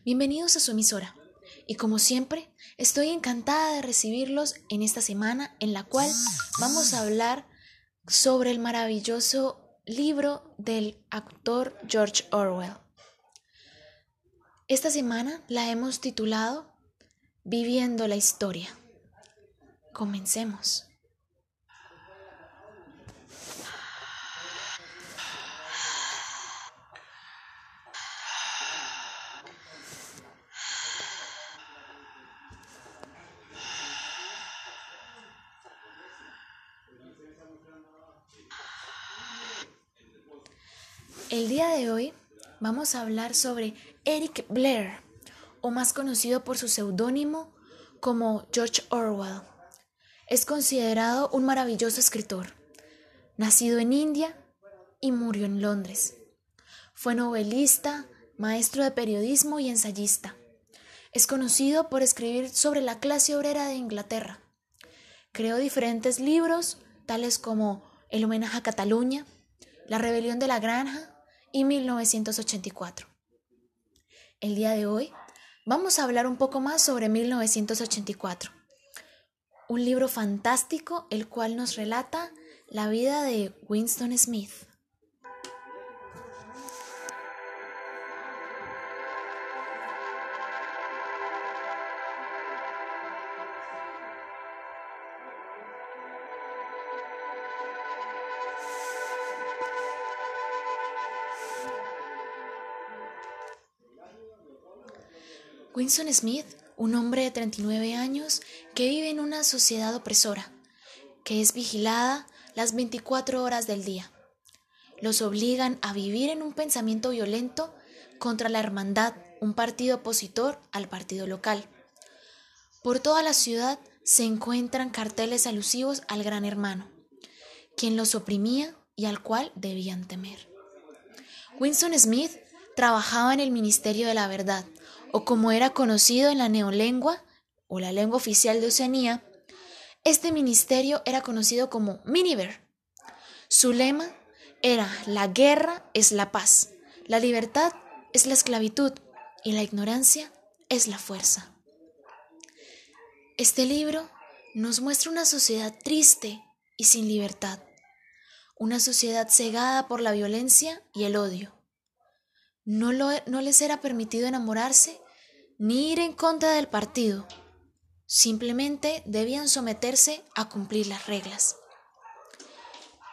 Bienvenidos a su emisora. Y como siempre, estoy encantada de recibirlos en esta semana en la cual vamos a hablar sobre el maravilloso libro del actor George Orwell. Esta semana la hemos titulado Viviendo la historia. Comencemos. El día de hoy vamos a hablar sobre Eric Blair, o más conocido por su seudónimo como George Orwell. Es considerado un maravilloso escritor. Nacido en India y murió en Londres. Fue novelista, maestro de periodismo y ensayista. Es conocido por escribir sobre la clase obrera de Inglaterra. Creó diferentes libros, tales como El homenaje a Cataluña, La rebelión de la granja y 1984. El día de hoy vamos a hablar un poco más sobre 1984, un libro fantástico el cual nos relata la vida de Winston Smith. Winston Smith, un hombre de 39 años que vive en una sociedad opresora, que es vigilada las 24 horas del día. Los obligan a vivir en un pensamiento violento contra la hermandad, un partido opositor al partido local. Por toda la ciudad se encuentran carteles alusivos al gran hermano, quien los oprimía y al cual debían temer. Winston Smith trabajaba en el Ministerio de la Verdad, o como era conocido en la neolengua o la lengua oficial de Oceanía, este ministerio era conocido como Miniver. Su lema era la guerra es la paz, la libertad es la esclavitud y la ignorancia es la fuerza. Este libro nos muestra una sociedad triste y sin libertad, una sociedad cegada por la violencia y el odio. No, no les era permitido enamorarse ni ir en contra del partido. Simplemente debían someterse a cumplir las reglas.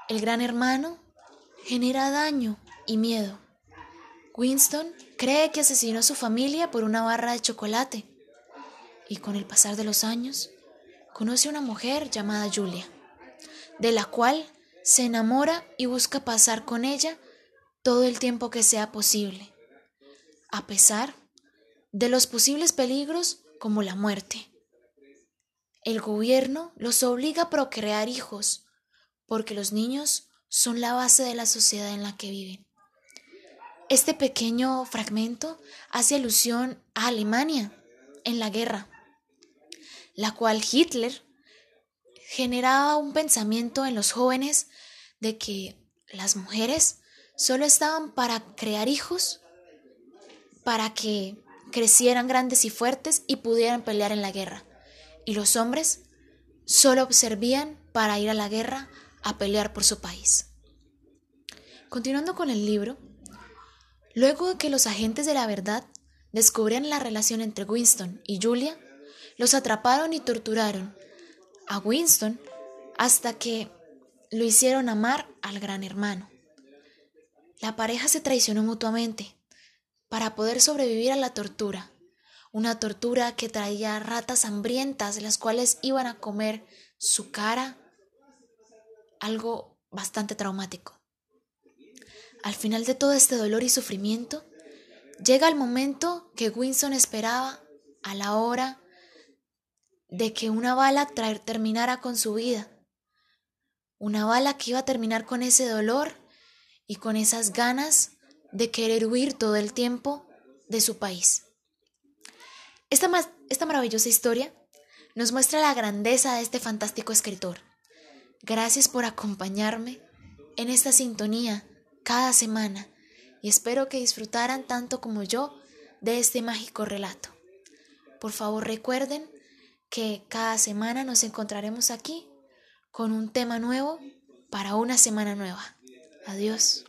El gran hermano genera daño y miedo. Winston cree que asesinó a su familia por una barra de chocolate y con el pasar de los años conoce a una mujer llamada Julia, de la cual se enamora y busca pasar con ella todo el tiempo que sea posible, a pesar de los posibles peligros como la muerte. El gobierno los obliga a procrear hijos, porque los niños son la base de la sociedad en la que viven. Este pequeño fragmento hace alusión a Alemania en la guerra, la cual Hitler generaba un pensamiento en los jóvenes de que las mujeres solo estaban para crear hijos, para que crecieran grandes y fuertes y pudieran pelear en la guerra. Y los hombres solo servían para ir a la guerra a pelear por su país. Continuando con el libro, luego de que los agentes de la verdad descubrieron la relación entre Winston y Julia, los atraparon y torturaron a Winston hasta que lo hicieron amar al gran hermano. La pareja se traicionó mutuamente para poder sobrevivir a la tortura, una tortura que traía ratas hambrientas, las cuales iban a comer su cara, algo bastante traumático. Al final de todo este dolor y sufrimiento, llega el momento que Winston esperaba a la hora de que una bala terminara con su vida. Una bala que iba a terminar con ese dolor y con esas ganas de querer huir todo el tiempo de su país. Esta, esta maravillosa historia nos muestra la grandeza de este fantástico escritor. Gracias por acompañarme en esta sintonía cada semana y espero que disfrutaran tanto como yo de este mágico relato. Por favor recuerden que cada semana nos encontraremos aquí con un tema nuevo para una semana nueva. Adiós.